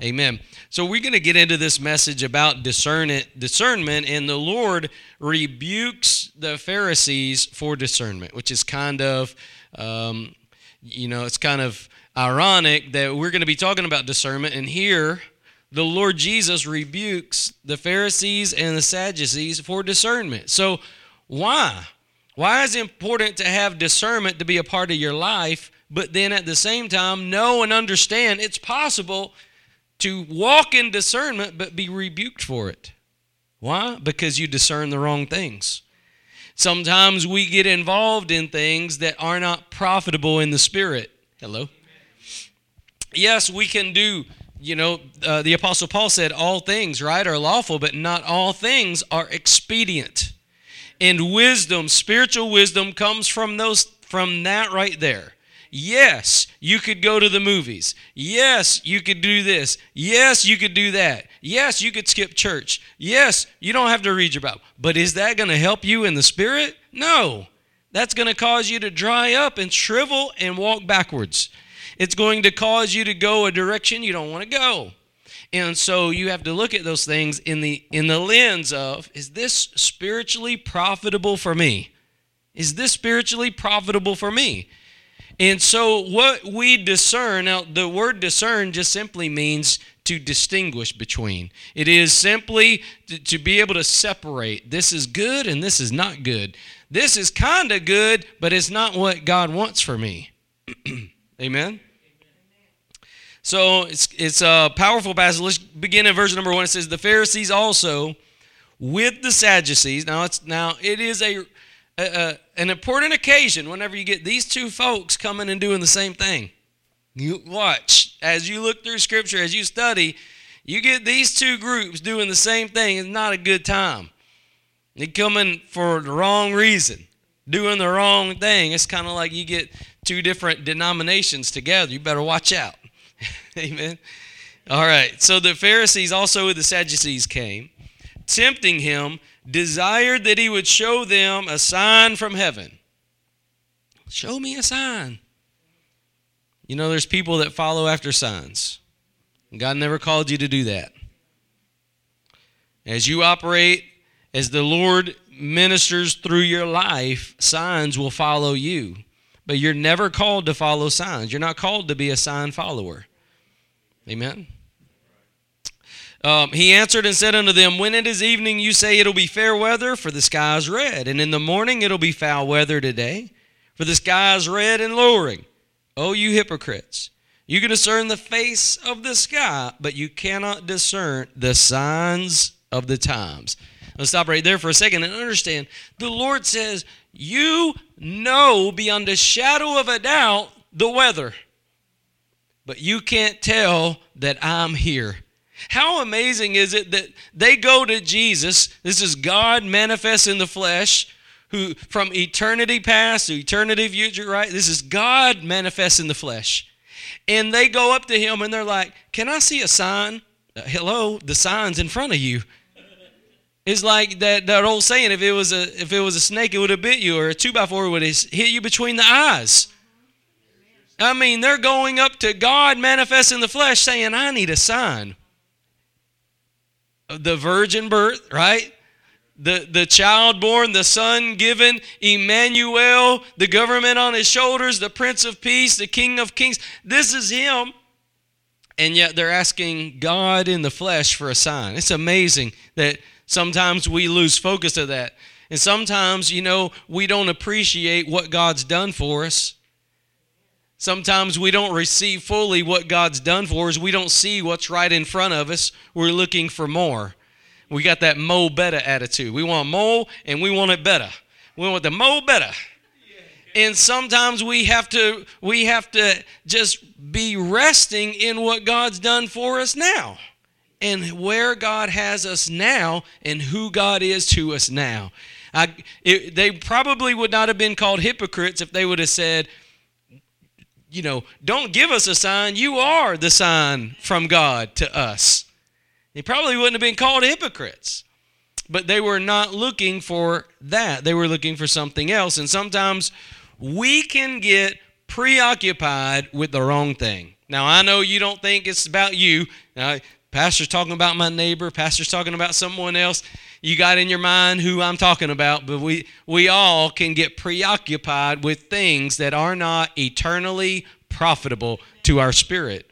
Amen. So we're going to get into this message about discernment, discernment, and the Lord rebukes the Pharisees for discernment, which is kind of, um, you know, it's kind of ironic that we're going to be talking about discernment, and here the Lord Jesus rebukes the Pharisees and the Sadducees for discernment. So why? Why is it important to have discernment to be a part of your life, but then at the same time know and understand it's possible to walk in discernment but be rebuked for it. Why? Because you discern the wrong things. Sometimes we get involved in things that are not profitable in the spirit. Hello? Yes, we can do, you know, uh, the Apostle Paul said, all things, right, are lawful, but not all things are expedient. And wisdom, spiritual wisdom, comes from those from that right there. Yes, you could go to the movies. Yes, you could do this. Yes, you could do that. Yes, you could skip church. Yes, you don't have to read your Bible. But is that going to help you in the spirit? No. That's going to cause you to dry up and shrivel and walk backwards. It's going to cause you to go a direction you don't want to go. And so you have to look at those things in the in the lens of is this spiritually profitable for me? Is this spiritually profitable for me? And so, what we discern, now the word discern just simply means to distinguish between. It is simply to, to be able to separate this is good and this is not good. This is kind of good, but it's not what God wants for me. Amen? So, it's, it's a powerful passage. Let's begin in verse number one. It says, The Pharisees also with the Sadducees. Now, it's, now it is a a, an important occasion whenever you get these two folks coming and doing the same thing. You watch as you look through Scripture, as you study, you get these two groups doing the same thing. It's not a good time. They're coming for the wrong reason, doing the wrong thing. It's kind of like you get two different denominations together. You better watch out. Amen. All right. So the Pharisees also with the Sadducees came, tempting him desired that he would show them a sign from heaven. Show me a sign. You know, there's people that follow after signs. God never called you to do that. As you operate, as the Lord ministers through your life, signs will follow you. But you're never called to follow signs. You're not called to be a sign follower. Amen. Um, he answered and said unto them, When it is evening, you say it'll be fair weather, for the sky is red. And in the morning, it'll be foul weather today, for the sky is red and lowering. Oh, you hypocrites! You can discern the face of the sky, but you cannot discern the signs of the times. Let's stop right there for a second and understand. The Lord says, You know beyond a shadow of a doubt the weather, but you can't tell that I'm here. How amazing is it that they go to Jesus? This is God manifest in the flesh, who from eternity past to eternity future, right? This is God manifest in the flesh. And they go up to him and they're like, Can I see a sign? Uh, hello, the sign's in front of you. It's like that, that old saying, if it was a if it was a snake, it would have bit you, or a two by four would have hit you between the eyes. I mean, they're going up to God manifest in the flesh saying, I need a sign the virgin birth, right? The, the child born, the son given, Emmanuel, the government on his shoulders, the Prince of Peace, the King of Kings. This is him. And yet they're asking God in the flesh for a sign. It's amazing that sometimes we lose focus of that. And sometimes, you know, we don't appreciate what God's done for us. Sometimes we don't receive fully what God's done for us. We don't see what's right in front of us. We're looking for more. We got that mo better attitude. We want more and we want it better. We want the mo better. And sometimes we have to we have to just be resting in what God's done for us now. And where God has us now and who God is to us now. I, it, they probably would not have been called hypocrites if they would have said, you know, don't give us a sign. You are the sign from God to us. They probably wouldn't have been called hypocrites. But they were not looking for that. They were looking for something else. And sometimes we can get preoccupied with the wrong thing. Now, I know you don't think it's about you. Now, Pastor's talking about my neighbor, Pastor's talking about someone else. You got in your mind who I'm talking about, but we, we all can get preoccupied with things that are not eternally profitable to our spirit.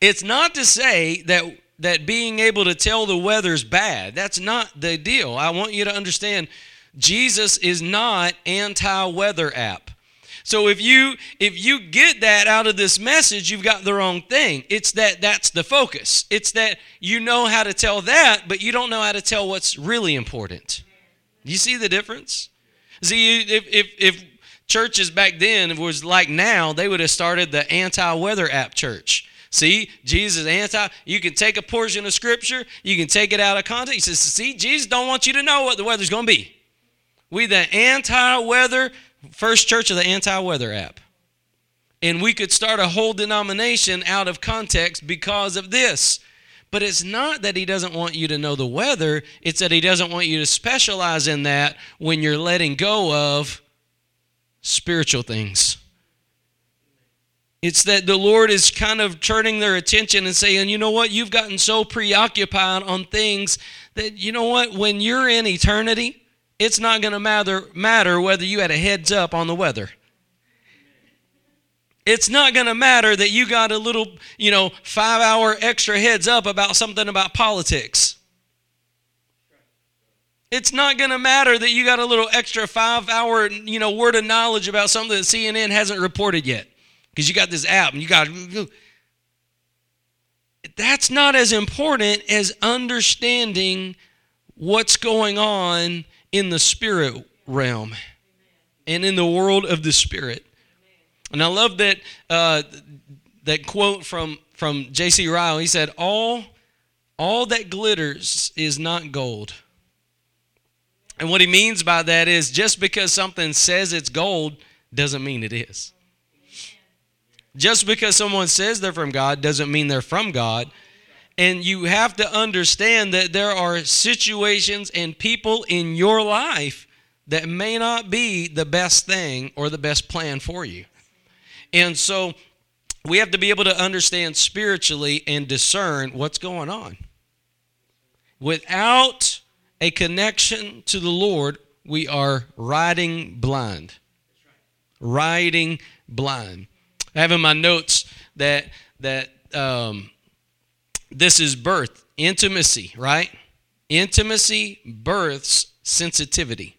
It's not to say that that being able to tell the weather's bad. That's not the deal. I want you to understand Jesus is not anti-weather app. So if you if you get that out of this message, you've got the wrong thing. It's that that's the focus. It's that you know how to tell that, but you don't know how to tell what's really important. You see the difference? See, if if if churches back then was like now, they would have started the anti-weather app church. See, Jesus anti. You can take a portion of scripture, you can take it out of context. He says, "See, Jesus don't want you to know what the weather's going to be." We the anti-weather first church of the anti-weather app. And we could start a whole denomination out of context because of this. But it's not that he doesn't want you to know the weather, it's that he doesn't want you to specialize in that when you're letting go of spiritual things. It's that the Lord is kind of turning their attention and saying, you know what, you've gotten so preoccupied on things that, you know what, when you're in eternity, it's not going to matter, matter whether you had a heads up on the weather. It's not going to matter that you got a little, you know, five hour extra heads up about something about politics. It's not going to matter that you got a little extra five hour, you know, word of knowledge about something that CNN hasn't reported yet because you got this app and you got. That's not as important as understanding what's going on in the spirit realm and in the world of the spirit. And I love that uh, that quote from from J.C. Ryle. He said, "All all that glitters is not gold." And what he means by that is just because something says it's gold doesn't mean it is. Just because someone says they're from God doesn't mean they're from God. And you have to understand that there are situations and people in your life that may not be the best thing or the best plan for you. And so we have to be able to understand spiritually and discern what's going on. Without a connection to the Lord, we are riding blind. Riding blind. I have in my notes that that um, this is birth, intimacy, right? Intimacy births sensitivity.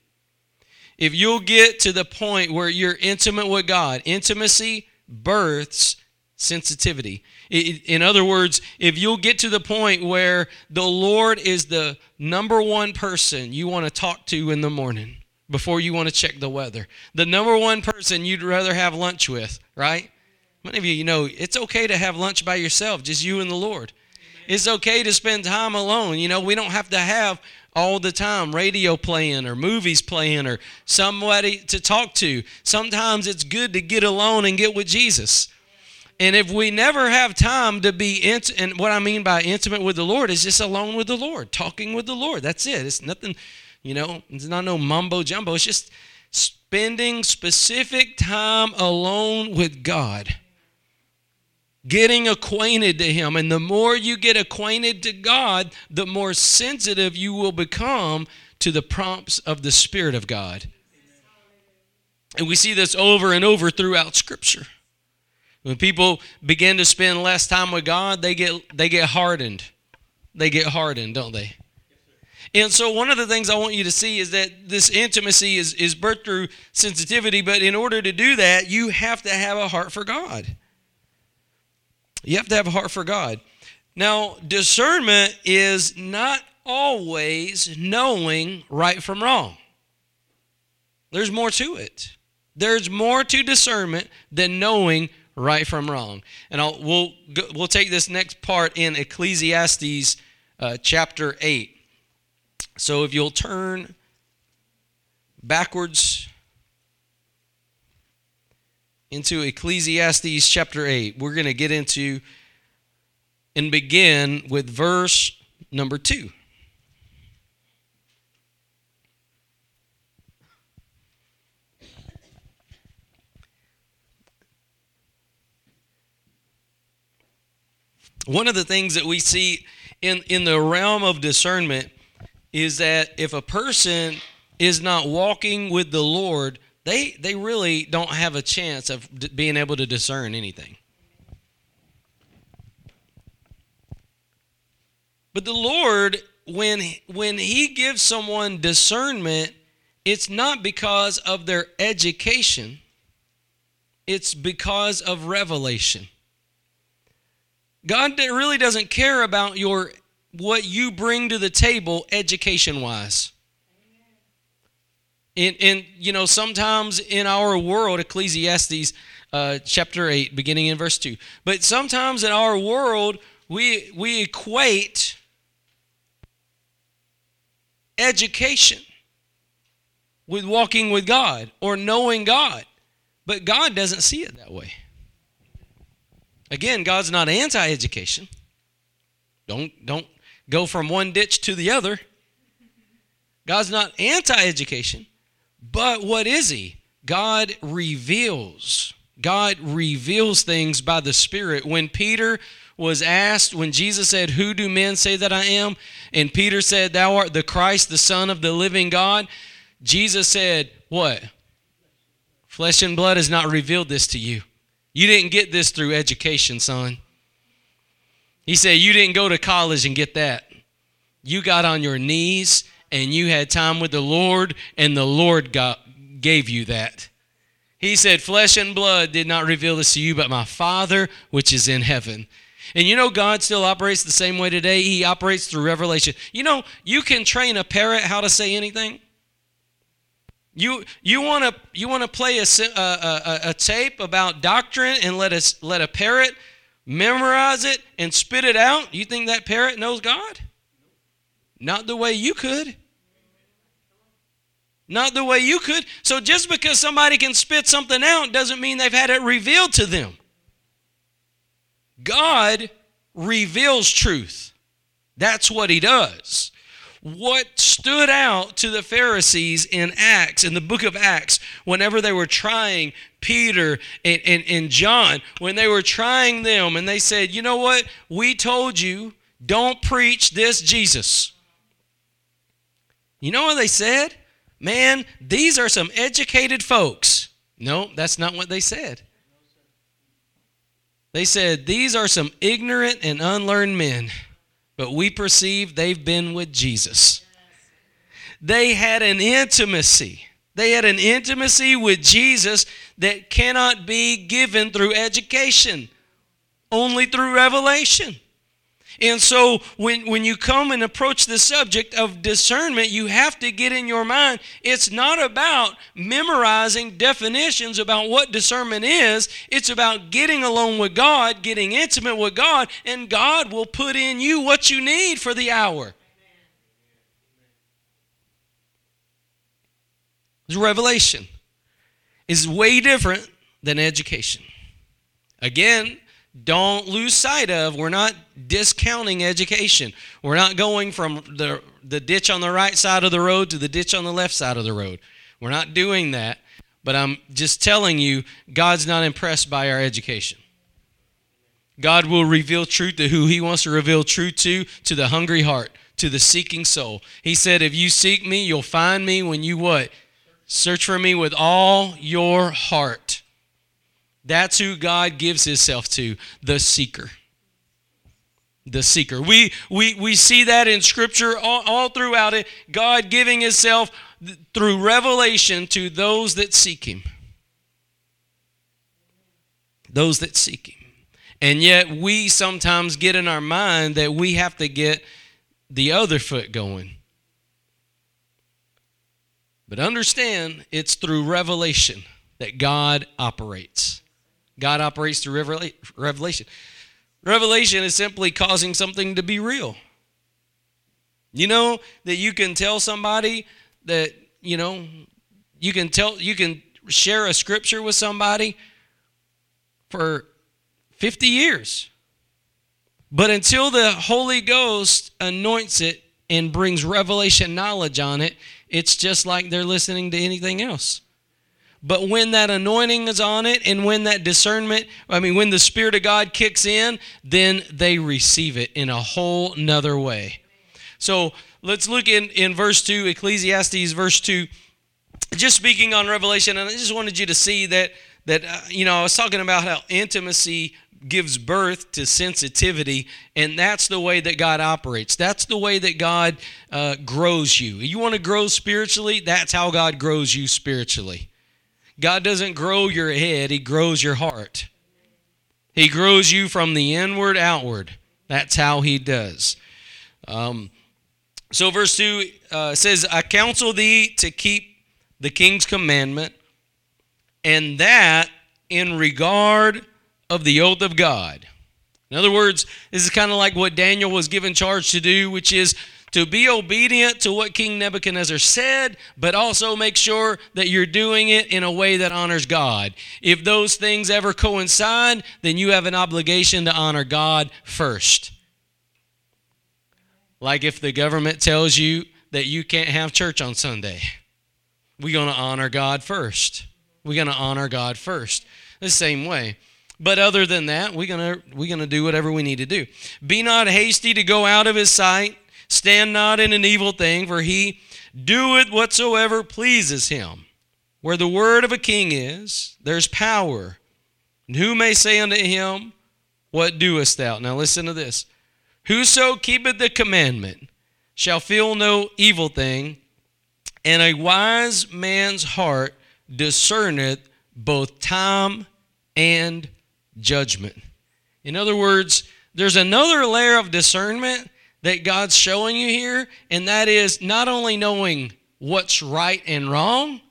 If you'll get to the point where you're intimate with God, intimacy births sensitivity. In other words, if you'll get to the point where the Lord is the number one person you want to talk to in the morning before you want to check the weather, the number one person you'd rather have lunch with, right? Many of you, you know, it's okay to have lunch by yourself, just you and the Lord. It's okay to spend time alone. You know, we don't have to have all the time radio playing or movies playing or somebody to talk to. Sometimes it's good to get alone and get with Jesus. And if we never have time to be int- and what I mean by intimate with the Lord is just alone with the Lord, talking with the Lord. That's it. It's nothing, you know, it's not no mumbo jumbo. It's just spending specific time alone with God getting acquainted to Him. And the more you get acquainted to God, the more sensitive you will become to the prompts of the Spirit of God. And we see this over and over throughout Scripture. When people begin to spend less time with God, they get they get hardened. They get hardened, don't they? And so one of the things I want you to see is that this intimacy is, is birthed through sensitivity, but in order to do that, you have to have a heart for God. You have to have a heart for God. Now, discernment is not always knowing right from wrong. There's more to it. There's more to discernment than knowing right from wrong. And I'll, we'll we'll take this next part in Ecclesiastes uh, chapter eight. So if you'll turn backwards into Ecclesiastes chapter 8. We're going to get into and begin with verse number 2. one of the things that we see in, in the realm of discernment is that if a person is not walking with the Lord, they, they really don't have a chance of d- being able to discern anything. But the Lord, when, when He gives someone discernment, it's not because of their education, it's because of revelation. God really doesn't care about your what you bring to the table education wise. And, and you know, sometimes in our world, Ecclesiastes uh, chapter 8, beginning in verse 2, but sometimes in our world, we, we equate education with walking with God or knowing God. But God doesn't see it that way. Again, God's not anti-education. Don't don't go from one ditch to the other. God's not anti-education, but what is he? God reveals. God reveals things by the Spirit. When Peter was asked, when Jesus said, Who do men say that I am? And Peter said, Thou art the Christ, the Son of the living God. Jesus said, What? Flesh and blood has not revealed this to you. You didn't get this through education, son. He said, You didn't go to college and get that. You got on your knees and you had time with the Lord, and the Lord got, gave you that. He said, Flesh and blood did not reveal this to you, but my Father which is in heaven. And you know, God still operates the same way today. He operates through revelation. You know, you can train a parrot how to say anything. You you want to you want to play a, a, a, a tape about doctrine and let us let a parrot memorize it and spit it out? You think that parrot knows God? Not the way you could. Not the way you could. So just because somebody can spit something out doesn't mean they've had it revealed to them. God reveals truth. That's what he does what stood out to the Pharisees in Acts, in the book of Acts, whenever they were trying Peter and, and, and, John, when they were trying them, and they said, You know what? We told you, don't preach this Jesus. You know what they said? Man, these are some educated folks. No, that's not what they said. They said, These are some ignorant and unlearned men but we perceive they've been with Jesus. They had an intimacy. They had an intimacy with Jesus that cannot be given through education, only through revelation. And so when, when you come and approach the subject of discernment, you have to get in your mind it's not about memorizing definitions about what discernment is. It's about getting alone with God, getting intimate with God, and God will put in you what you need for the hour. Revelation is way different than education. Again, don't lose sight of we're not discounting education. We're not going from the, the ditch on the right side of the road to the ditch on the left side of the road. We're not doing that but i'm just telling you god's not impressed by our education. God will reveal truth to who he wants to reveal truth to to the hungry heart to the seeking soul. He said if you seek me you'll find me when you what? Search for me with all your heart that's who God gives himself to, the seeker. The seeker. We, we, we see that in Scripture all, all throughout it. God giving himself through revelation to those that seek him. Those that seek him. And yet we sometimes get in our mind that we have to get the other foot going. But understand it's through revelation that God operates. God operates through revelation. Revelation is simply causing something to be real. You know that you can tell somebody that, you know, you can tell you can share a scripture with somebody for 50 years. But until the Holy Ghost anoints it and brings revelation knowledge on it, it's just like they're listening to anything else. But when that anointing is on it and when that discernment, I mean, when the Spirit of God kicks in, then they receive it in a whole nother way. So let's look in, in verse 2, Ecclesiastes verse 2. Just speaking on Revelation, and I just wanted you to see that, that uh, you know, I was talking about how intimacy gives birth to sensitivity, and that's the way that God operates. That's the way that God uh, grows you. You want to grow spiritually? That's how God grows you spiritually. God doesn't grow your head, He grows your heart. He grows you from the inward outward. That's how He does. Um, so, verse 2 uh, says, I counsel thee to keep the king's commandment, and that in regard of the oath of God. In other words, this is kind of like what Daniel was given charge to do, which is to be obedient to what King Nebuchadnezzar said, but also make sure that you're doing it in a way that honors God. If those things ever coincide, then you have an obligation to honor God first. Like if the government tells you that you can't have church on Sunday, we're going to honor God first. We're going to honor God first. The same way. But other than that, we're gonna we're gonna do whatever we need to do. Be not hasty to go out of his sight. Stand not in an evil thing, for he doeth whatsoever pleases him. Where the word of a king is, there's power. And who may say unto him, What doest thou? Now listen to this. Whoso keepeth the commandment shall feel no evil thing, and a wise man's heart discerneth both time and judgment. In other words, there's another layer of discernment that God's showing you here, and that is not only knowing what's right and wrong,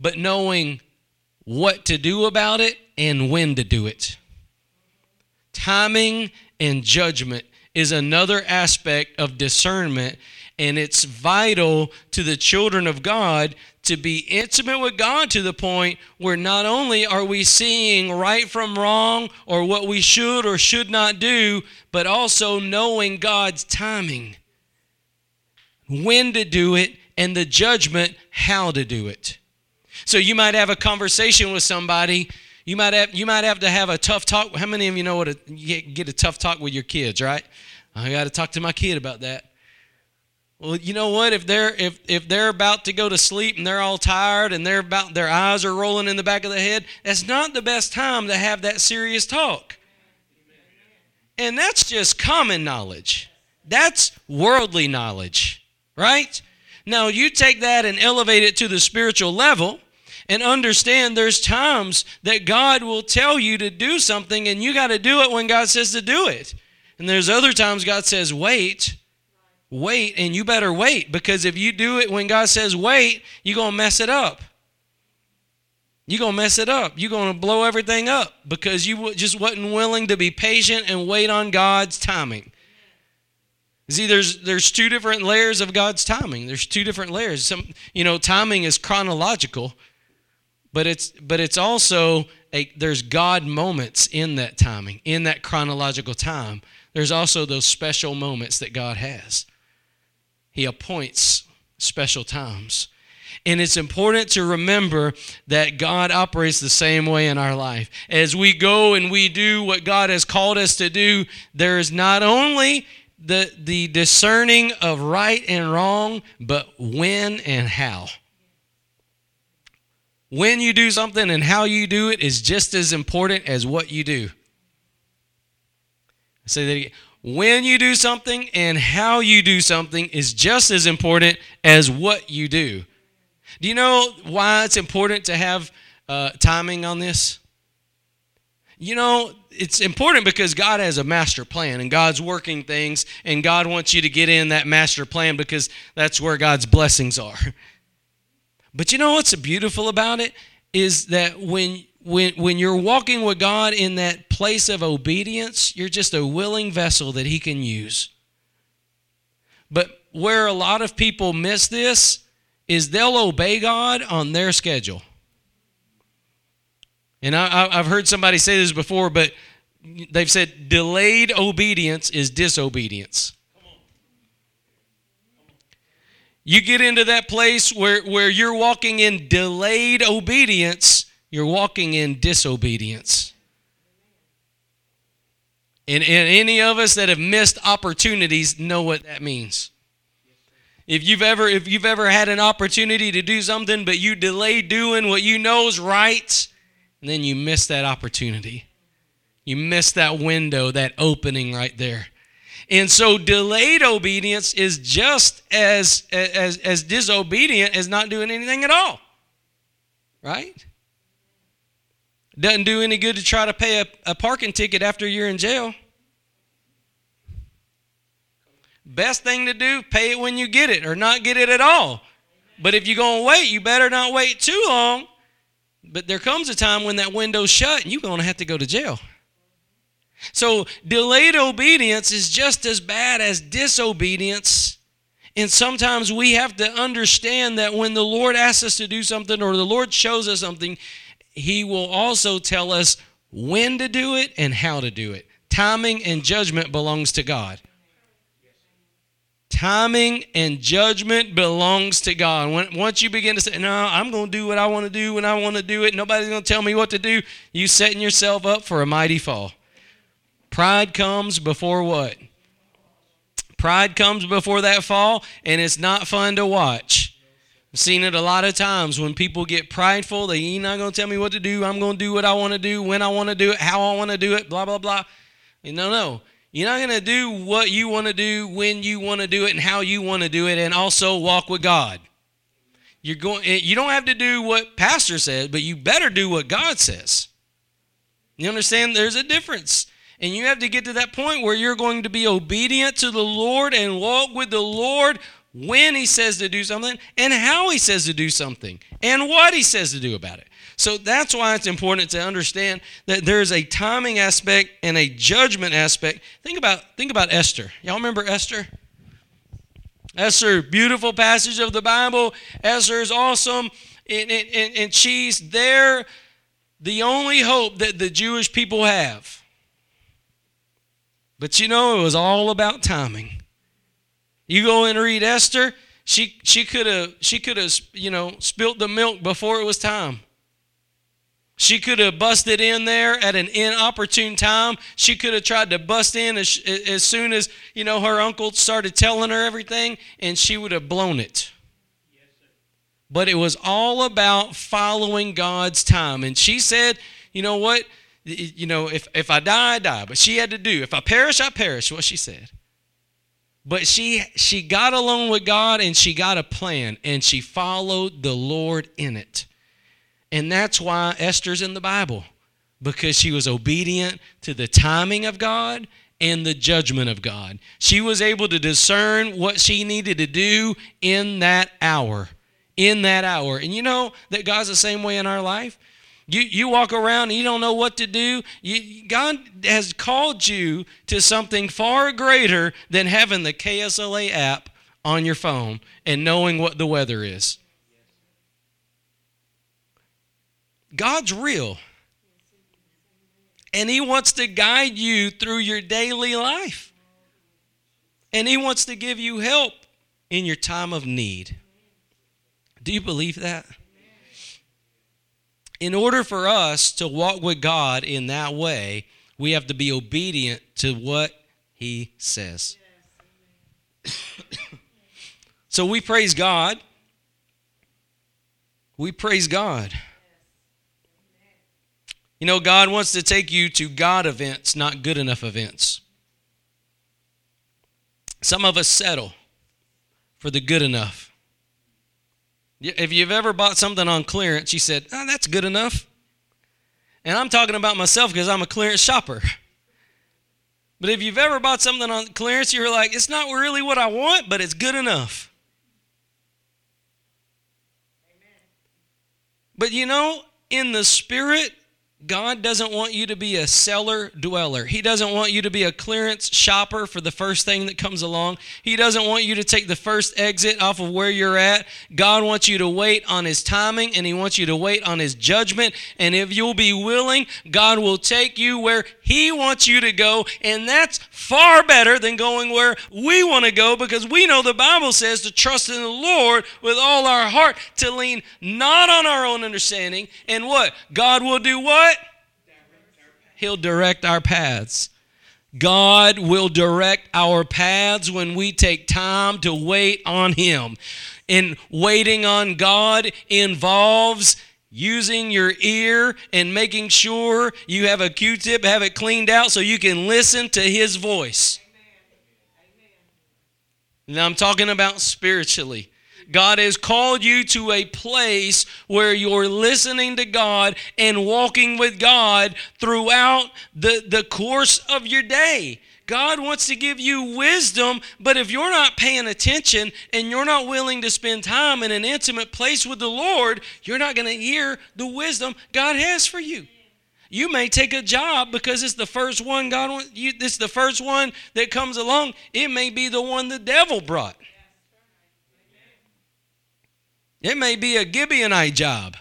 but knowing what to do about it and when to do it. Timing and judgment is another aspect of discernment, and it's vital to the children of God to be intimate with God to the point where not only are we seeing right from wrong or what we should or should not do, but also knowing God's timing, when to do it, and the judgment how to do it. So you might have a conversation with somebody. You might have you might have to have a tough talk. How many of you know what a, get a tough talk with your kids, right? I got to talk to my kid about that. Well, you know what? If they're if if they're about to go to sleep and they're all tired and they're about their eyes are rolling in the back of the head, that's not the best time to have that serious talk. And that's just common knowledge. That's worldly knowledge, right? Now, you take that and elevate it to the spiritual level and understand there's times that God will tell you to do something and you got to do it when God says to do it. And there's other times God says, wait wait and you better wait because if you do it when God says wait, you're going to mess it up. You're going to mess it up. You're going to blow everything up because you just wasn't willing to be patient and wait on God's timing. See, there's there's two different layers of God's timing. There's two different layers. Some, you know, timing is chronological, but it's but it's also a there's God moments in that timing, in that chronological time. There's also those special moments that God has. He appoints special times. And it's important to remember that God operates the same way in our life. As we go and we do what God has called us to do, there is not only the, the discerning of right and wrong, but when and how. When you do something and how you do it is just as important as what you do. I say that again when you do something and how you do something is just as important as what you do. Do you know why it's important to have uh, timing on this? You know, it's important because God has a master plan and God's working things, and God wants you to get in that master plan because that's where God's blessings are. But you know what's beautiful about it? Is that when when, when you're walking with God in that place of obedience, you're just a willing vessel that He can use. But where a lot of people miss this is they'll obey God on their schedule. And I, have heard somebody say this before, but they've said delayed obedience is disobedience. You get into that place where, where you're walking in delayed obedience, you're walking in disobedience. And, and any of us that have missed opportunities know what that means. If you've ever if you've ever had an opportunity to do something but you delay doing what you know is right, and then you miss that opportunity. You miss that window, that opening right there. And so delayed obedience is just as as as disobedient as not doing anything at all. Right? Doesn't do any good to try to pay a, a parking ticket after you're in jail. Best thing to do, pay it when you get it or not get it at all. But if you're going to wait, you better not wait too long. But there comes a time when that window's shut and you're going to have to go to jail. So delayed obedience is just as bad as disobedience. And sometimes we have to understand that when the Lord asks us to do something or the Lord shows us something, He will also tell us when to do it and how to do it. Timing and judgment belongs to God. Timing and judgment belongs to God. When, once you begin to say, No, I'm going to do what I want to do when I want to do it, nobody's going to tell me what to do, you setting yourself up for a mighty fall. Pride comes before what? Pride comes before that fall, and it's not fun to watch. I've seen it a lot of times when people get prideful. They, you're not going to tell me what to do. I'm going to do what I want to do, when I want to do it, how I want to do it, blah, blah, blah. No, no. You're not going to do what you want to do when you want to do it and how you want to do it and also walk with God. You're going eh, you don't have to do what pastor says, but you better do what God says. You understand there's a difference. And you have to get to that point where you're going to be obedient to the Lord and walk with the Lord when he says to do something and how he says to do something and what he says to do about it. So that's why it's important to understand that there's a timing aspect and a judgment aspect. Think about think about Esther. Y'all remember Esther? Esther, beautiful passage of the Bible. Esther is awesome, and, and, and she's there, the only hope that the Jewish people have. But you know, it was all about timing. You go and read Esther, she she could have she could have you know spilt the milk before it was time. She could have busted in there at an inopportune time. She could have tried to bust in as, as soon as, you know, her uncle started telling her everything, and she would have blown it. but it was all about following God's time. And she said, you know what? You know, if, if I die, I die. But she had to do. If I perish, I perish, what she said. But she she got along with God and she got a plan and she followed the Lord in it. And that's why Esther's in the Bible, because she was obedient to the timing of God and the judgment of God. She was able to discern what she needed to do in that hour. In that hour. And you know that God's the same way in our life? You, you walk around and you don't know what to do. You, God has called you to something far greater than having the KSLA app on your phone and knowing what the weather is. God's real. And He wants to guide you through your daily life. And He wants to give you help in your time of need. Do you believe that? In order for us to walk with God in that way, we have to be obedient to what He says. so we praise God. We praise God. You know, God wants to take you to God events, not good enough events. Some of us settle for the good enough. If you've ever bought something on clearance, you said, oh, that's good enough. And I'm talking about myself because I'm a clearance shopper. But if you've ever bought something on clearance, you're like, it's not really what I want, but it's good enough. Amen. But you know, in the spirit, God doesn't want you to be a cellar dweller. He doesn't want you to be a clearance shopper for the first thing that comes along. He doesn't want you to take the first exit off of where you're at. God wants you to wait on His timing and He wants you to wait on His judgment. And if you'll be willing, God will take you where He wants you to go. And that's far better than going where we want to go because we know the Bible says to trust in the Lord with all our heart, to lean not on our own understanding. And what? God will do what? He'll direct our paths. God will direct our paths when we take time to wait on Him. And waiting on God involves using your ear and making sure you have a Q tip, have it cleaned out so you can listen to His voice. Now, I'm talking about spiritually. God has called you to a place where you're listening to God and walking with God throughout the, the course of your day. God wants to give you wisdom, but if you're not paying attention and you're not willing to spend time in an intimate place with the Lord, you're not going to hear the wisdom God has for you. You may take a job because it's the first one God wants you, it's the first one that comes along. It may be the one the devil brought. It may be a Gibeonite job.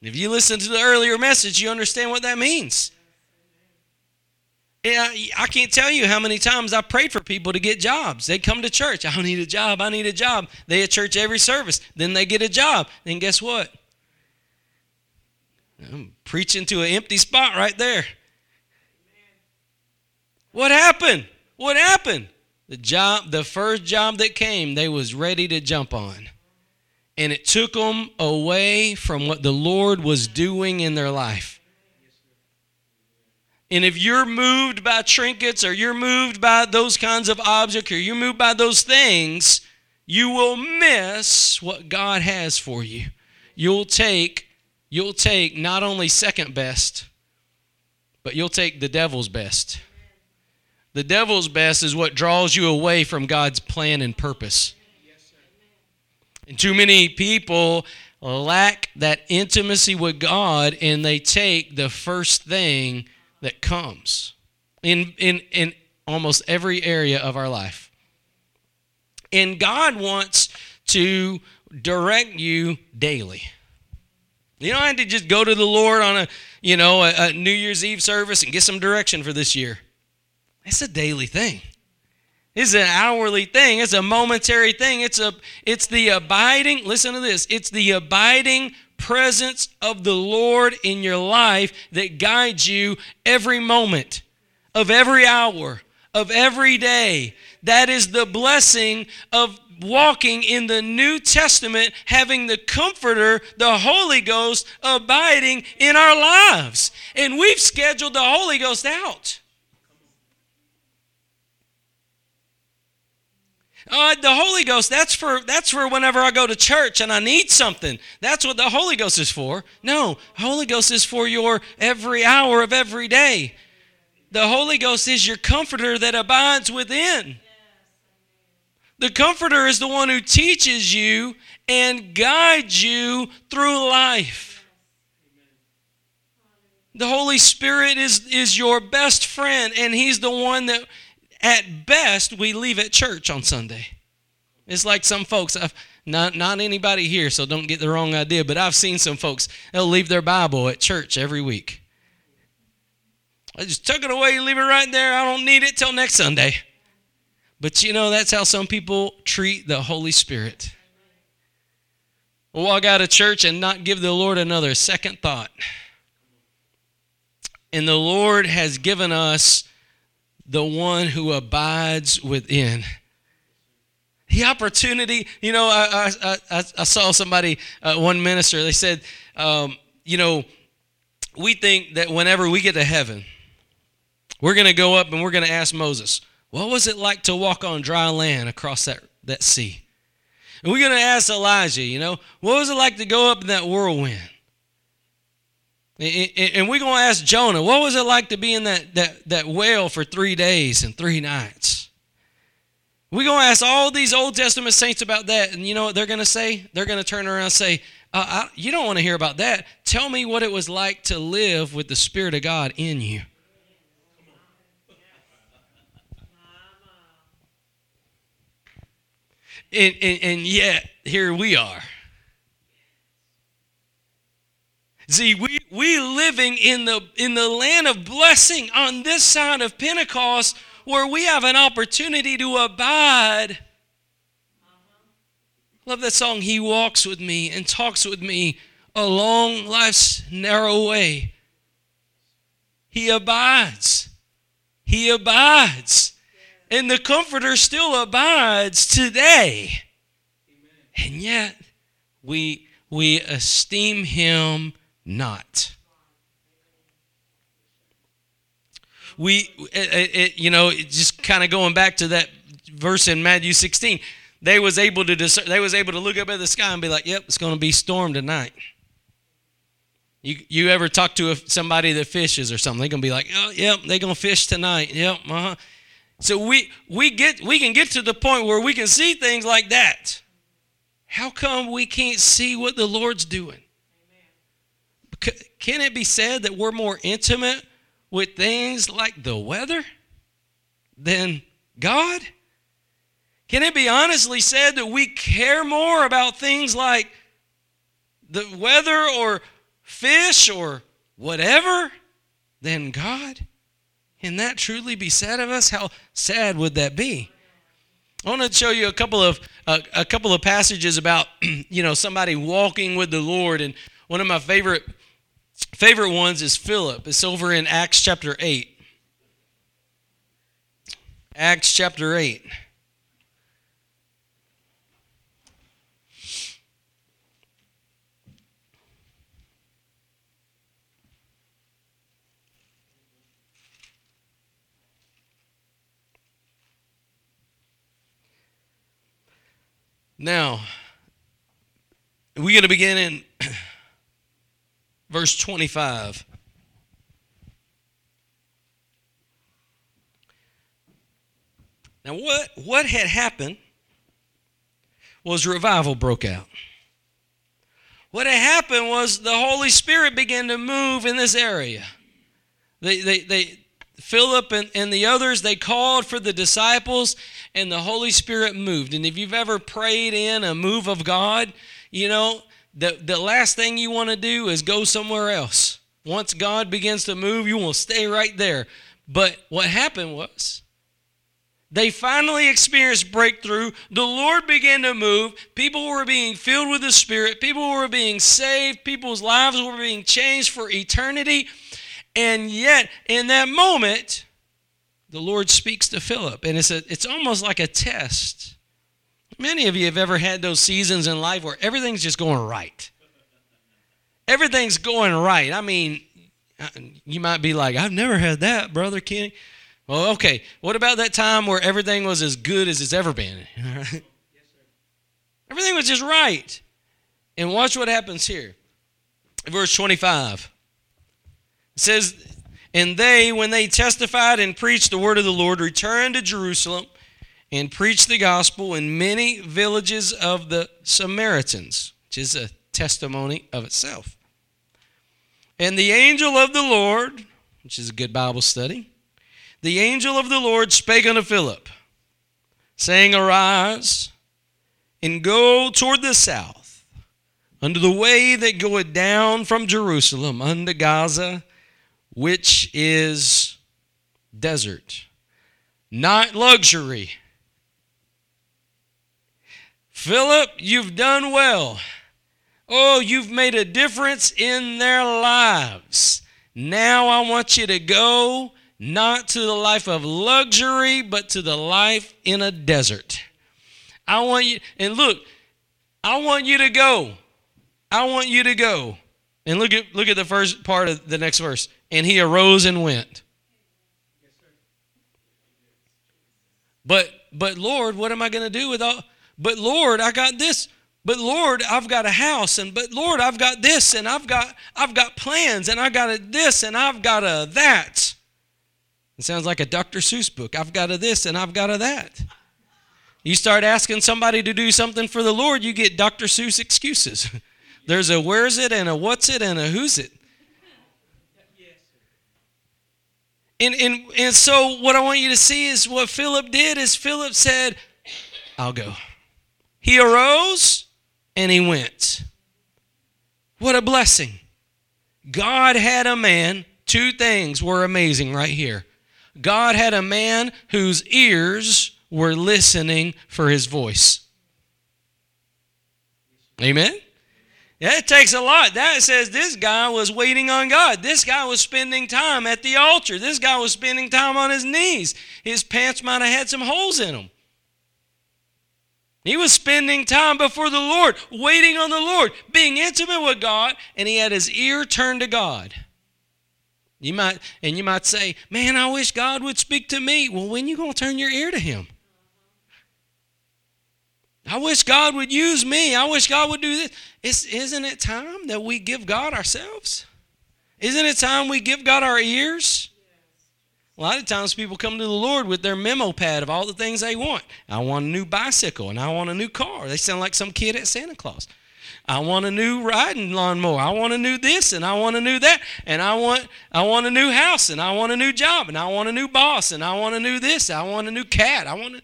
If you listen to the earlier message, you understand what that means. Yeah, I can't tell you how many times I prayed for people to get jobs. They come to church. I need a job. I need a job. They at church every service. Then they get a job. Then guess what? I'm preaching to an empty spot right there. What happened? What happened? The job, the first job that came, they was ready to jump on and it took them away from what the Lord was doing in their life. And if you're moved by trinkets or you're moved by those kinds of objects or you're moved by those things, you will miss what God has for you. You'll take you'll take not only second best, but you'll take the devil's best. The devil's best is what draws you away from God's plan and purpose. And too many people lack that intimacy with God and they take the first thing that comes in, in, in almost every area of our life. And God wants to direct you daily. You don't have to just go to the Lord on a, you know, a, a New Year's Eve service and get some direction for this year. It's a daily thing. It's an hourly thing. It's a momentary thing. It's a it's the abiding, listen to this. It's the abiding presence of the Lord in your life that guides you every moment of every hour of every day. That is the blessing of walking in the New Testament, having the Comforter, the Holy Ghost, abiding in our lives. And we've scheduled the Holy Ghost out. Uh, the Holy Ghost, that's for that's for whenever I go to church and I need something. That's what the Holy Ghost is for. No, Holy Ghost is for your every hour of every day. The Holy Ghost is your comforter that abides within. The comforter is the one who teaches you and guides you through life. The Holy Spirit is, is your best friend, and He's the one that at best, we leave at church on Sunday. It's like some folks, I've, not, not anybody here, so don't get the wrong idea, but I've seen some folks, they'll leave their Bible at church every week. I just tuck it away, leave it right there. I don't need it till next Sunday. But you know, that's how some people treat the Holy Spirit. Walk out of church and not give the Lord another second thought. And the Lord has given us the one who abides within. The opportunity, you know, I, I, I, I saw somebody, uh, one minister, they said, um, you know, we think that whenever we get to heaven, we're going to go up and we're going to ask Moses, what was it like to walk on dry land across that, that sea? And we're going to ask Elijah, you know, what was it like to go up in that whirlwind? And we're going to ask Jonah, what was it like to be in that, that, that whale for three days and three nights? We're going to ask all these Old Testament saints about that. And you know what they're going to say? They're going to turn around and say, uh, I, you don't want to hear about that. Tell me what it was like to live with the Spirit of God in you. And, and, and yet, here we are. See, we we living in the in the land of blessing on this side of Pentecost where we have an opportunity to abide. Love that song, He Walks With Me and Talks With Me along life's narrow way. He abides. He abides. And the Comforter still abides today. And yet, we, we esteem Him not. We, it, it, you know, just kind of going back to that verse in Matthew 16, they was able to discern, they was able to look up at the sky and be like, "Yep, it's going to be storm tonight." You, you ever talk to a, somebody that fishes or something? They're gonna be like, "Oh, yep, they're gonna fish tonight." Yep, uh-huh. So we we get we can get to the point where we can see things like that. How come we can't see what the Lord's doing? Can it be said that we're more intimate with things like the weather than God? Can it be honestly said that we care more about things like the weather or fish or whatever than God? Can that truly be said of us? How sad would that be? I want to show you a couple of a couple of passages about you know somebody walking with the Lord, and one of my favorite favorite ones is Philip. It's over in Acts chapter 8. Acts chapter 8. Now, we're going to begin in verse 25. Now, what, what had happened was revival broke out. What had happened was the Holy Spirit began to move in this area. They, they, they, Philip and, and the others, they called for the disciples, and the Holy Spirit moved. And if you've ever prayed in a move of God, you know, the, the last thing you want to do is go somewhere else. Once God begins to move, you will stay right there. But what happened was, they finally experienced breakthrough. The Lord began to move. People were being filled with the Spirit. People were being saved. People's lives were being changed for eternity. And yet, in that moment, the Lord speaks to Philip. And it's, a, it's almost like a test. Many of you have ever had those seasons in life where everything's just going right. Everything's going right. I mean, uh, you might be like, I've never had that, Brother Kenny. Well, okay. What about that time where everything was as good as it's ever been? everything was just right. And watch what happens here. Verse 25. It says, And they, when they testified and preached the word of the Lord, returned to Jerusalem and preached the gospel in many villages of the Samaritans, which is a testimony of itself. And the angel of the Lord, which is a good Bible study, the angel of the Lord spake unto Philip, saying, Arise and go toward the south, unto the way that goeth down from Jerusalem unto Gaza, which is desert, not luxury Philip, you've done well. Oh, you've made a difference in their lives. Now I want you to go not to the life of luxury, but to the life in a desert. I want you, and look, I want you to go. I want you to go. And look at look at the first part of the next verse. And he arose and went. But but Lord, what am I going to do with all but Lord, I got this. But Lord, I've got a house and but Lord, I've got this and I've got I've got plans and I've got a this and I've got a that. It sounds like a Dr. Seuss book. I've got a this and I've got a that. You start asking somebody to do something for the Lord, you get Dr. Seuss excuses. There's a where's it and a what's it and a who's it. And, and, and so what I want you to see is what Philip did is Philip said, I'll go. He arose and he went. What a blessing. God had a man, two things were amazing right here. God had a man whose ears were listening for his voice. Amen? Yeah, it takes a lot. That says this guy was waiting on God. This guy was spending time at the altar. This guy was spending time on his knees. His pants might have had some holes in them. He was spending time before the Lord, waiting on the Lord, being intimate with God, and he had his ear turned to God. You might and you might say, "Man, I wish God would speak to me." Well, when you going to turn your ear to him? I wish God would use me. I wish God would do this. It's, isn't it time that we give God ourselves? Isn't it time we give God our ears? A lot of times people come to the Lord with their memo pad of all the things they want. I want a new bicycle and I want a new car. They sound like some kid at Santa Claus. I want a new riding lawnmower. I want a new this and I want a new that. And I want I want a new house and I want a new job and I want a new boss and I want a new this. I want a new cat. I want a...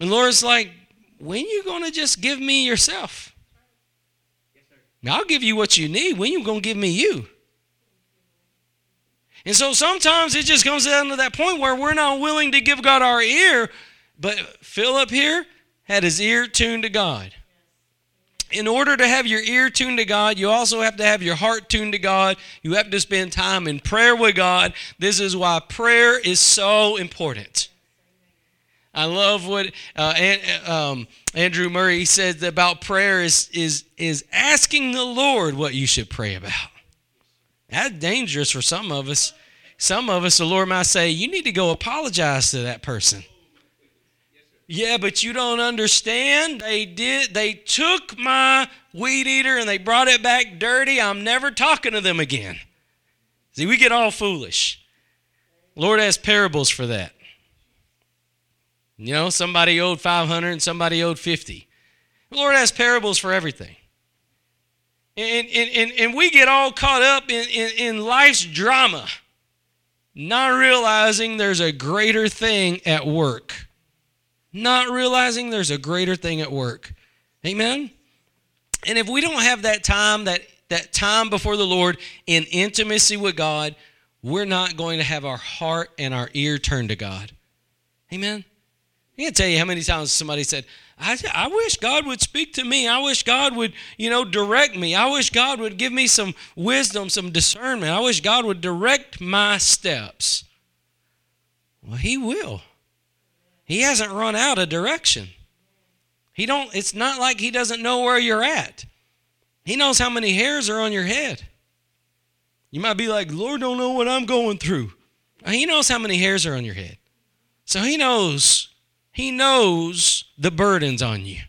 And Lord's like, when you going to just give me yourself? Yes, I'll give you what you need. When you going to give me you? And so sometimes it just comes down to that point where we're not willing to give God our ear. But Philip here had his ear tuned to God. In order to have your ear tuned to God, you also have to have your heart tuned to God. You have to spend time in prayer with God. This is why prayer is so important. I love what uh, um, Andrew Murray said about prayer is, is, is asking the Lord what you should pray about. That's dangerous for some of us. Some of us, the Lord might say, You need to go apologize to that person. Yeah, but you don't understand. They did they took my weed eater and they brought it back dirty. I'm never talking to them again. See, we get all foolish. Lord has parables for that. You know, somebody owed 500 and somebody owed 50. The Lord has parables for everything. And, and, and, and we get all caught up in, in, in life's drama, not realizing there's a greater thing at work. Not realizing there's a greater thing at work. Amen? And if we don't have that time, that, that time before the Lord in intimacy with God, we're not going to have our heart and our ear turned to God. Amen? I can't tell you how many times somebody said, I, I wish God would speak to me. I wish God would, you know, direct me. I wish God would give me some wisdom, some discernment. I wish God would direct my steps. Well, He will. He hasn't run out of direction. He don't it's not like he doesn't know where you're at. He knows how many hairs are on your head. You might be like, Lord don't know what I'm going through. He knows how many hairs are on your head. So he knows he knows the burdens on you.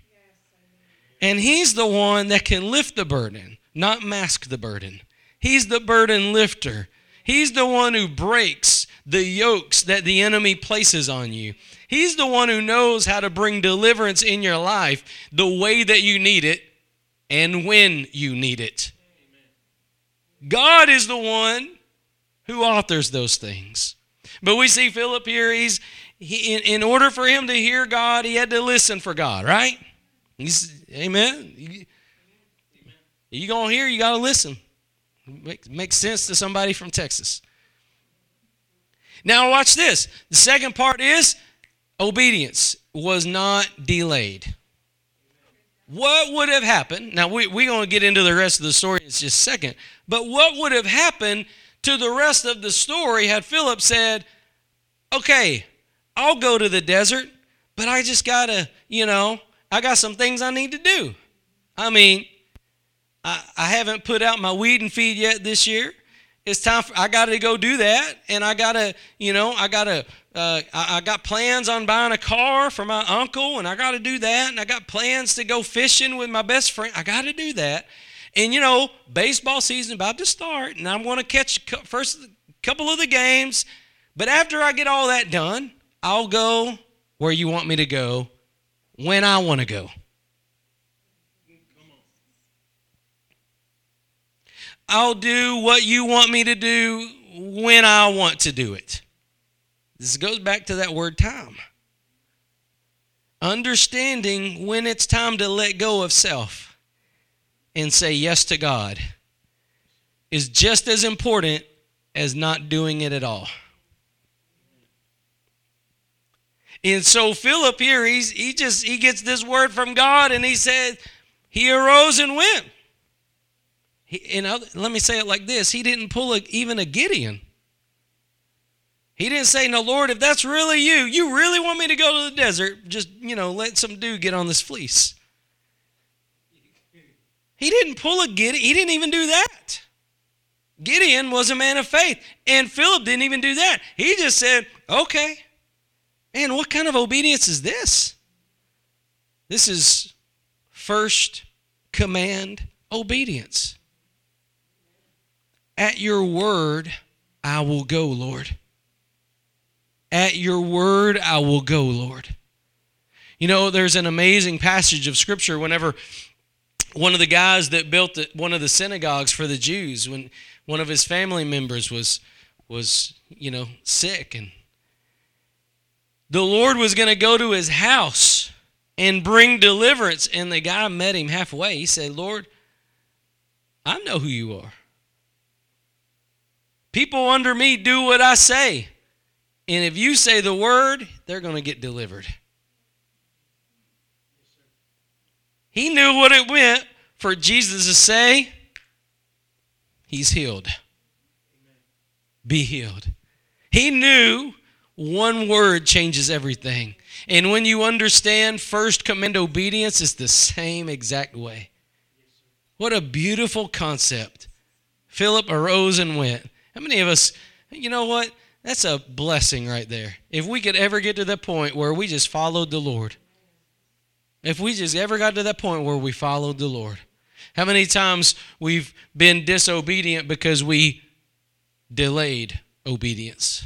And He's the one that can lift the burden, not mask the burden. He's the burden lifter. He's the one who breaks the yokes that the enemy places on you. He's the one who knows how to bring deliverance in your life the way that you need it and when you need it. God is the one who authors those things. But we see Philip here, he's he, in, in order for him to hear God, he had to listen for God, right? He's, amen. You, you gonna hear, you gotta listen. Make, makes sense to somebody from Texas. Now watch this. The second part is obedience was not delayed. What would have happened? Now we, we're going to get into the rest of the story in just a second. But what would have happened to the rest of the story had Philip said, okay, I'll go to the desert, but I just got to, you know, I got some things I need to do. I mean, I, I haven't put out my weed and feed yet this year. It's time for, I got to go do that. And I got to, you know, I got to, uh, I, I got plans on buying a car for my uncle, and I got to do that. And I got plans to go fishing with my best friend. I got to do that. And, you know, baseball season about to start, and I'm going to catch first couple of the games. But after I get all that done, I'll go where you want me to go when I want to go. I'll do what you want me to do when I want to do it. This goes back to that word time. Understanding when it's time to let go of self and say yes to God is just as important as not doing it at all. And so Philip here, he's, he just he gets this word from God, and he said, he arose and went. He, other, let me say it like this: He didn't pull a, even a Gideon. He didn't say, "No, Lord, if that's really you, you really want me to go to the desert? Just you know, let some dude get on this fleece." He didn't pull a Gideon. He didn't even do that. Gideon was a man of faith, and Philip didn't even do that. He just said, "Okay." Man, what kind of obedience is this? This is first command obedience. At your word, I will go, Lord. At your word, I will go, Lord. You know, there's an amazing passage of scripture whenever one of the guys that built one of the synagogues for the Jews, when one of his family members was was, you know, sick and the Lord was going to go to his house and bring deliverance. And the guy met him halfway. He said, Lord, I know who you are. People under me do what I say. And if you say the word, they're going to get delivered. He knew what it meant for Jesus to say, He's healed. Be healed. He knew one word changes everything. And when you understand first command obedience is the same exact way. What a beautiful concept. Philip arose and went. How many of us, you know what? That's a blessing right there. If we could ever get to that point where we just followed the Lord. If we just ever got to that point where we followed the Lord. How many times we've been disobedient because we delayed obedience?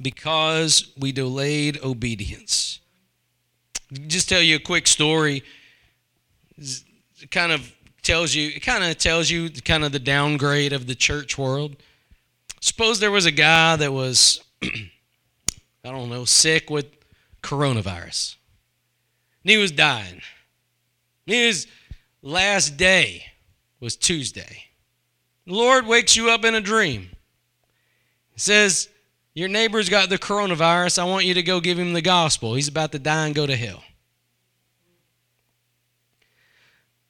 Because we delayed obedience. Just tell you a quick story. Kind of tells you, it kind of tells you kind of the downgrade of the church world. Suppose there was a guy that was, I don't know, sick with coronavirus. And he was dying. His last day was Tuesday. The Lord wakes you up in a dream. He says, your neighbor's got the coronavirus. I want you to go give him the gospel. He's about to die and go to hell.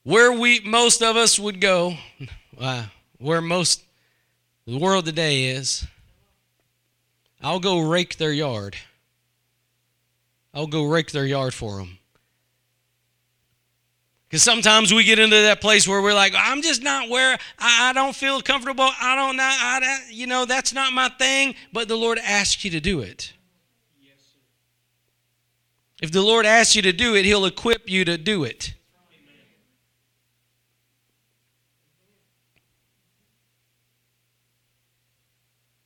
Where we most of us would go, uh, where most the world today is, I'll go rake their yard. I'll go rake their yard for them. Because sometimes we get into that place where we're like, I'm just not where I, I don't feel comfortable. I don't know. I, you know, that's not my thing. But the Lord asks you to do it. if the Lord asks you to do it, He'll equip you to do it.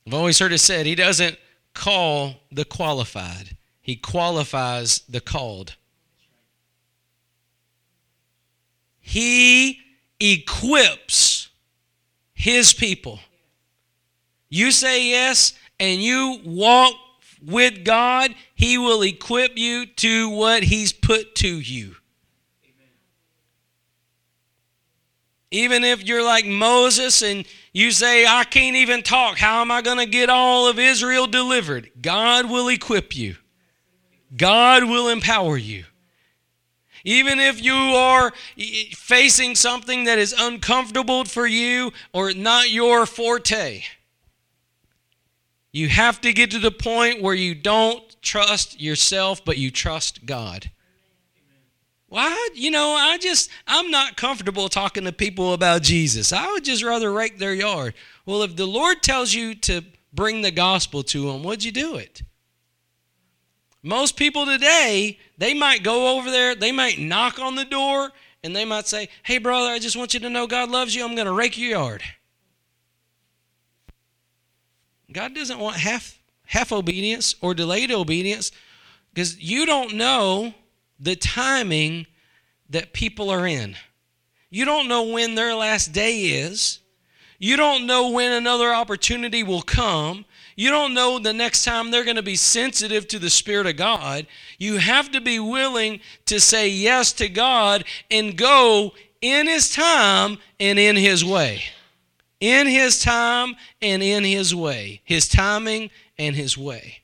I've always heard it said, He doesn't call the qualified, He qualifies the called. He equips His people. You say yes and you walk with God, He will equip you to what He's put to you. Even if you're like Moses and you say, I can't even talk, how am I going to get all of Israel delivered? God will equip you, God will empower you. Even if you are facing something that is uncomfortable for you or not your forte, you have to get to the point where you don't trust yourself, but you trust God. Why? You know, I just, I'm not comfortable talking to people about Jesus. I would just rather rake their yard. Well, if the Lord tells you to bring the gospel to them, would you do it? Most people today, they might go over there, they might knock on the door, and they might say, Hey, brother, I just want you to know God loves you. I'm going to rake your yard. God doesn't want half, half obedience or delayed obedience because you don't know the timing that people are in. You don't know when their last day is. You don't know when another opportunity will come. You don't know the next time they're going to be sensitive to the Spirit of God. You have to be willing to say yes to God and go in His time and in His way. In His time and in His way. His timing and His way.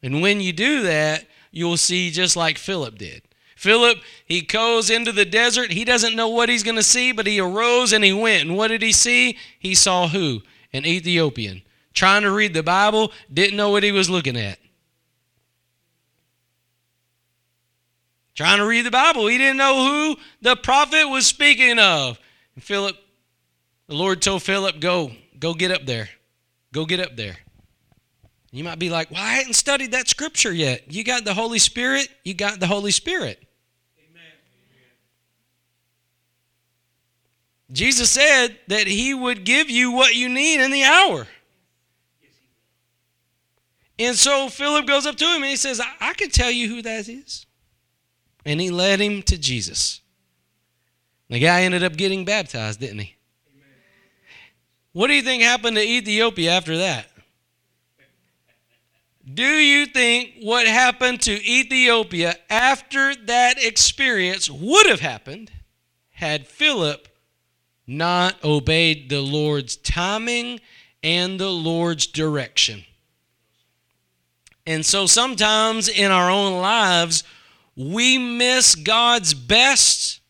And when you do that, you'll see just like Philip did. Philip, he goes into the desert. He doesn't know what he's going to see, but he arose and he went. And what did he see? He saw who? An Ethiopian trying to read the Bible, didn't know what he was looking at. Trying to read the Bible, he didn't know who the prophet was speaking of. And Philip, the Lord told Philip, Go, go get up there. Go get up there. You might be like, Well, I hadn't studied that scripture yet. You got the Holy Spirit, you got the Holy Spirit. Jesus said that he would give you what you need in the hour. And so Philip goes up to him and he says, I, I can tell you who that is. And he led him to Jesus. The guy ended up getting baptized, didn't he? What do you think happened to Ethiopia after that? Do you think what happened to Ethiopia after that experience would have happened had Philip not obeyed the Lord's timing and the Lord's direction? And so sometimes in our own lives, we miss God's best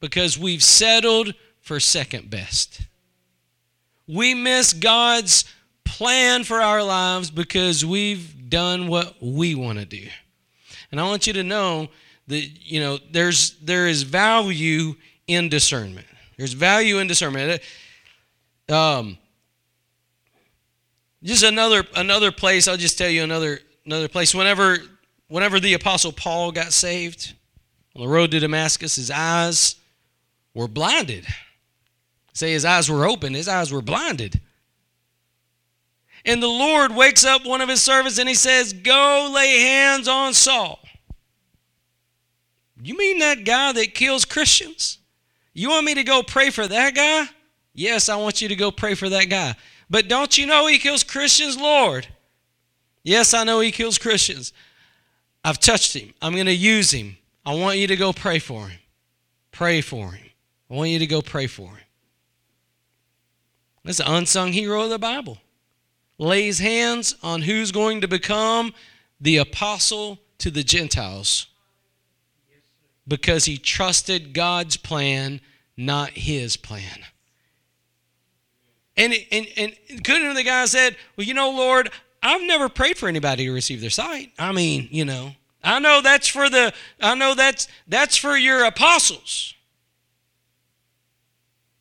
because we've settled for second best. We miss God's plan for our lives because we've done what we want to do. And I want you to know that you know there's there is value in discernment. There's value in discernment. Um, just another another place. I'll just tell you another another place. Whenever, whenever the Apostle Paul got saved on the road to Damascus, his eyes were blinded. Say his eyes were open, his eyes were blinded. And the Lord wakes up one of his servants and he says, Go lay hands on Saul. You mean that guy that kills Christians? You want me to go pray for that guy? Yes, I want you to go pray for that guy. But don't you know he kills Christians, Lord? Yes, I know he kills Christians. I've touched him. I'm going to use him. I want you to go pray for him. Pray for him. I want you to go pray for him. That's an unsung hero of the Bible. Lays hands on who's going to become the apostle to the Gentiles because he trusted God's plan, not his plan. And, and, and couldn't the guy said, Well, you know, Lord, I've never prayed for anybody to receive their sight. I mean, you know, I know that's for the I know that's that's for your apostles.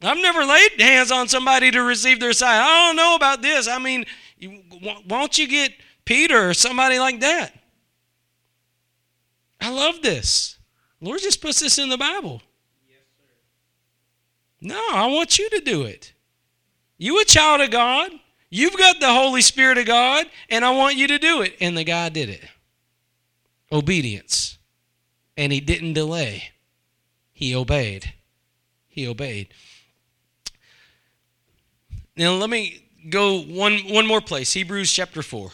I've never laid hands on somebody to receive their sight. I don't know about this. I mean, why don't you get Peter or somebody like that? I love this. Lord just puts this in the Bible. Yes, sir. no, I want you to do it. You a child of God. You've got the Holy Spirit of God, and I want you to do it. And the guy did it. Obedience. And he didn't delay, he obeyed. He obeyed. Now, let me go one, one more place Hebrews chapter 4.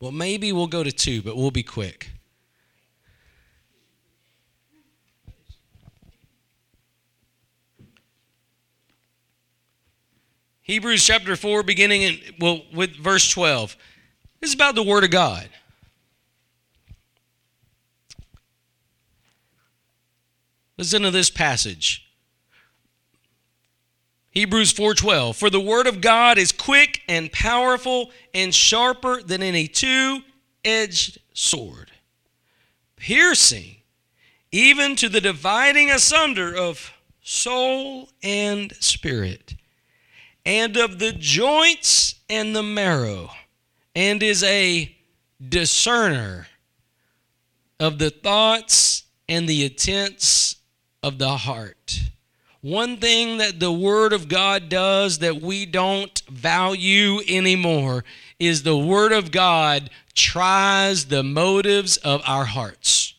Well, maybe we'll go to two, but we'll be quick. Hebrews chapter 4, beginning in, well, with verse 12. This is about the Word of God. Listen to this passage. Hebrews 4:12 For the word of God is quick and powerful and sharper than any two-edged sword, piercing even to the dividing asunder of soul and spirit and of the joints and the marrow, and is a discerner of the thoughts and the intents of the heart. one thing that the Word of God does that we don't value anymore is the Word of God tries the motives of our hearts.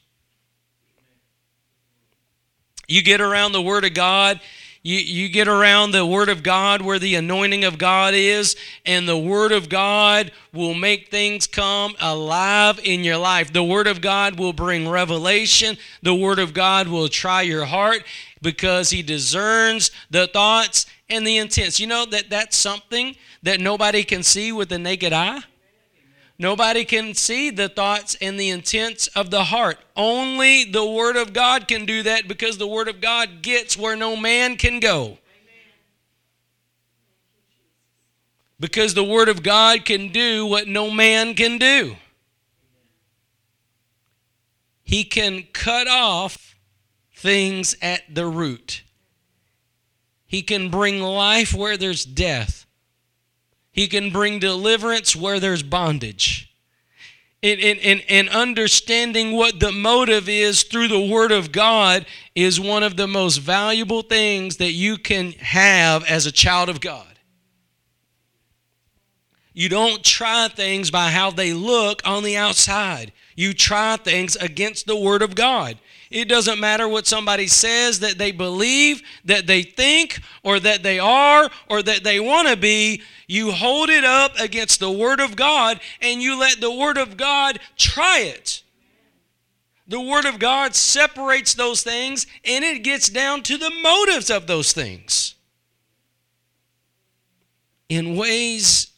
You get around the Word of God you, you get around the Word of God where the anointing of God is, and the Word of God will make things come alive in your life. The Word of God will bring revelation. The Word of God will try your heart because He discerns the thoughts and the intents. You know that that's something that nobody can see with the naked eye? Nobody can see the thoughts and the intents of the heart. Only the Word of God can do that because the Word of God gets where no man can go. Because the Word of God can do what no man can do. He can cut off things at the root. He can bring life where there's death. He can bring deliverance where there's bondage. And, and, and, understanding what the motive is through the Word of God is one of the most valuable things that you can have as a child of God. You don't try things by how they look on the outside. You try things against the Word of God. It doesn't matter what somebody says that they believe, that they think, or that they are, or that they want to be. You hold it up against the Word of God and you let the Word of God try it. The Word of God separates those things and it gets down to the motives of those things. In ways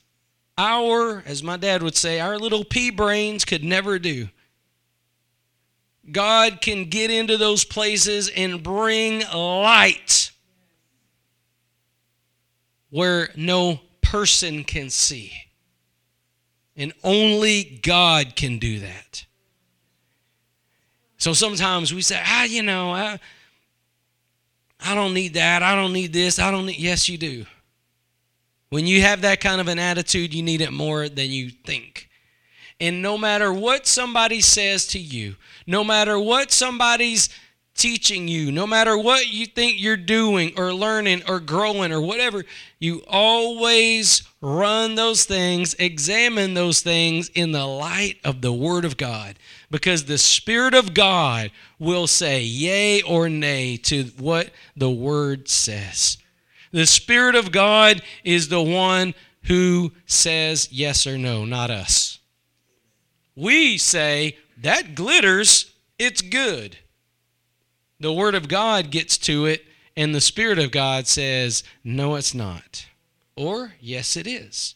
our, as my dad would say, our little pea brains could never do. God can get into those places and bring light where no person can see. And only God can do that. So sometimes we say, ah, you know, I, I don't need that. I don't need this. I don't need. Yes, you do. When you have that kind of an attitude, you need it more than you think. And no matter what somebody says to you, no matter what somebody's teaching you, no matter what you think you're doing or learning or growing or whatever, you always run those things, examine those things in the light of the Word of God. Because the Spirit of God will say yea or nay to what the Word says. The Spirit of God is the one who says yes or no, not us. We say, that glitters, it's good. The Word of God gets to it, and the Spirit of God says, no, it's not. Or, yes, it is.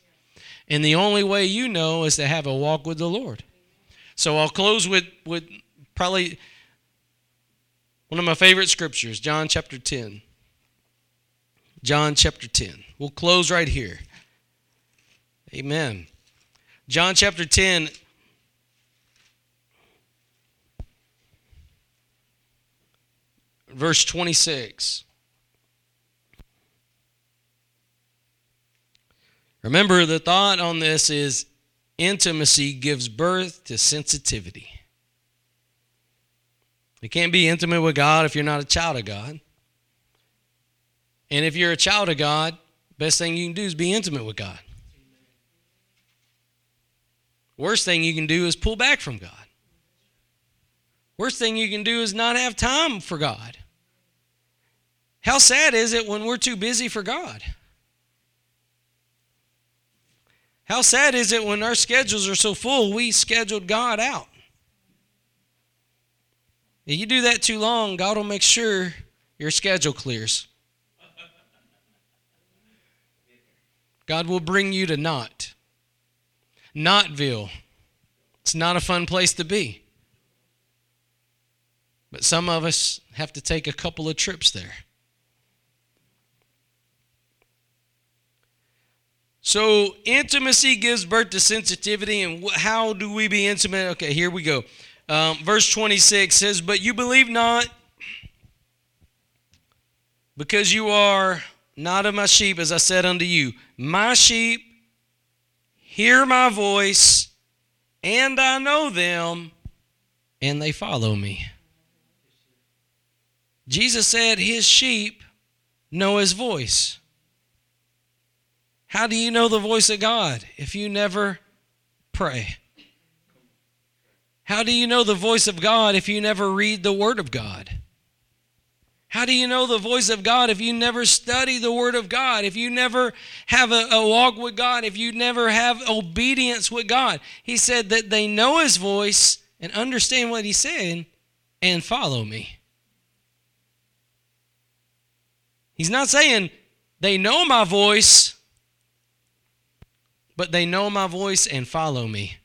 And the only way you know is to have a walk with the Lord. So I'll close with, with probably one of my favorite scriptures, John chapter 10. John chapter 10. We'll close right here. Amen. John chapter 10 verse 26. Remember, the thought on this is intimacy gives birth to sensitivity. You can't be intimate with God if you're not a child of God. And if you're a child of God, best thing you can do is be intimate with God. Worst thing you can do is pull back from God. Worst thing you can do is not have time for God. How sad is it when we're too busy for God? How sad is it when our schedules are so full, we scheduled God out? If you do that too long, God will make sure your schedule clears. God will bring you to Knott. Knottville. It's not a fun place to be. But some of us have to take a couple of trips there. So, intimacy gives birth to sensitivity. And how do we be intimate? Okay, here we go. Um, verse 26 says, But you believe not, because you are not of my sheep, as I said unto you. My sheep hear my voice, and I know them, and they follow me. Jesus said his sheep know his voice? How do you know the voice of God if you never pray? How do you know the voice of God if you never read the Word of God? How do you know the voice of God if you never study the Word of God? If you never have a, a, walk with God? If you never have obedience with God? He said that they know His voice and understand what He's saying and follow me. He's not saying they know my voice, but they know my voice and follow me.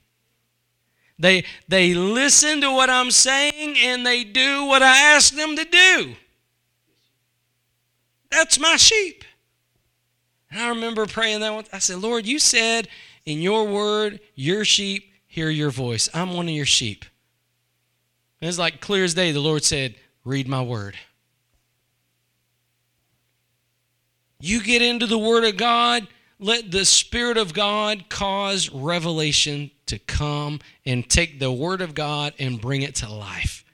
They, they listen to what I'm saying and they do what I ask them to do. That's my sheep. And I remember praying that one. I said, Lord, you said in your word, your sheep hear your voice. I'm one of your sheep. And it's like clear as day, the Lord said, Read my word. You get into the word of God, let the Spirit of God cause revelation to come and take the Word of God and bring it to life.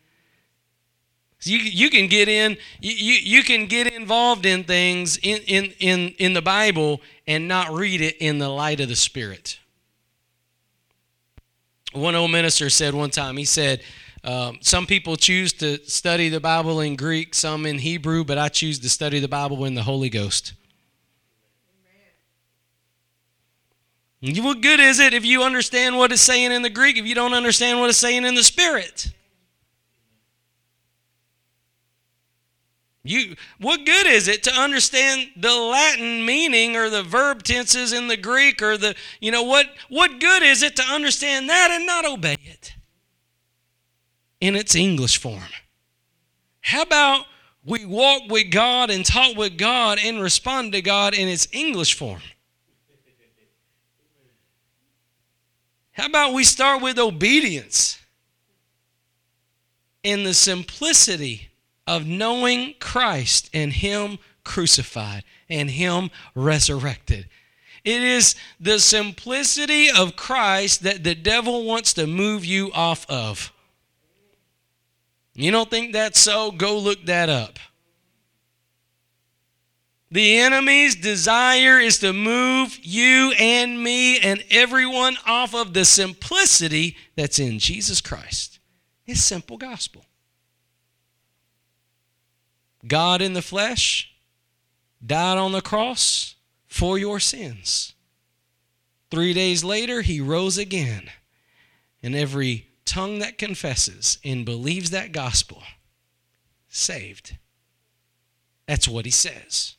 So you, you can get in, you, you can get involved in things in, in, in, in the Bible and not read it in the light of the Spirit. One old minister said one time, he said, um, some people choose to study the Bible in Greek, some in Hebrew, but I choose to study the Bible in the Holy Ghost. What good is it if you understand what it's saying in the Greek if you don't understand what it's saying in the Spirit? You, what good is it to understand the Latin meaning or the verb tenses in the Greek or the, you know, what, what good is it to understand that and not obey it in its English form? How about we walk with God and talk with God and respond to God in its English form? How about we start with obedience in the simplicity of knowing Christ and Him crucified and Him resurrected? It is the simplicity of Christ that the devil wants to move you off of. You don't think that's so? Go look that up. The enemy's desire is to move you and me and everyone off of the simplicity that's in Jesus Christ. It's simple gospel. God in the flesh died on the cross for your sins. Three days later, he rose again. And every tongue that confesses and believes that gospel, saved. That's what he says.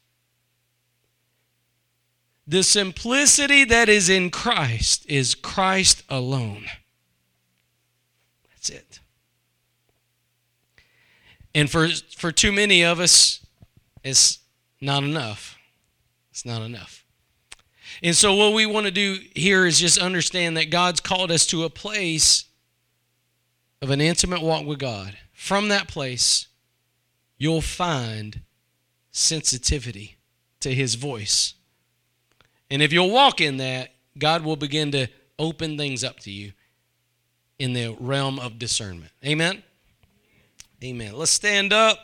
The simplicity that is in Christ is Christ alone. That's it. And for, for too many of us, it's not enough. It's not enough. And so, what we want to do here is just understand that God's called us to a place of an intimate walk with God. From that place, you'll find sensitivity to His voice. And if you'll walk in that, God will begin to open things up to you in the realm of discernment. Amen? Amen. Let's stand up.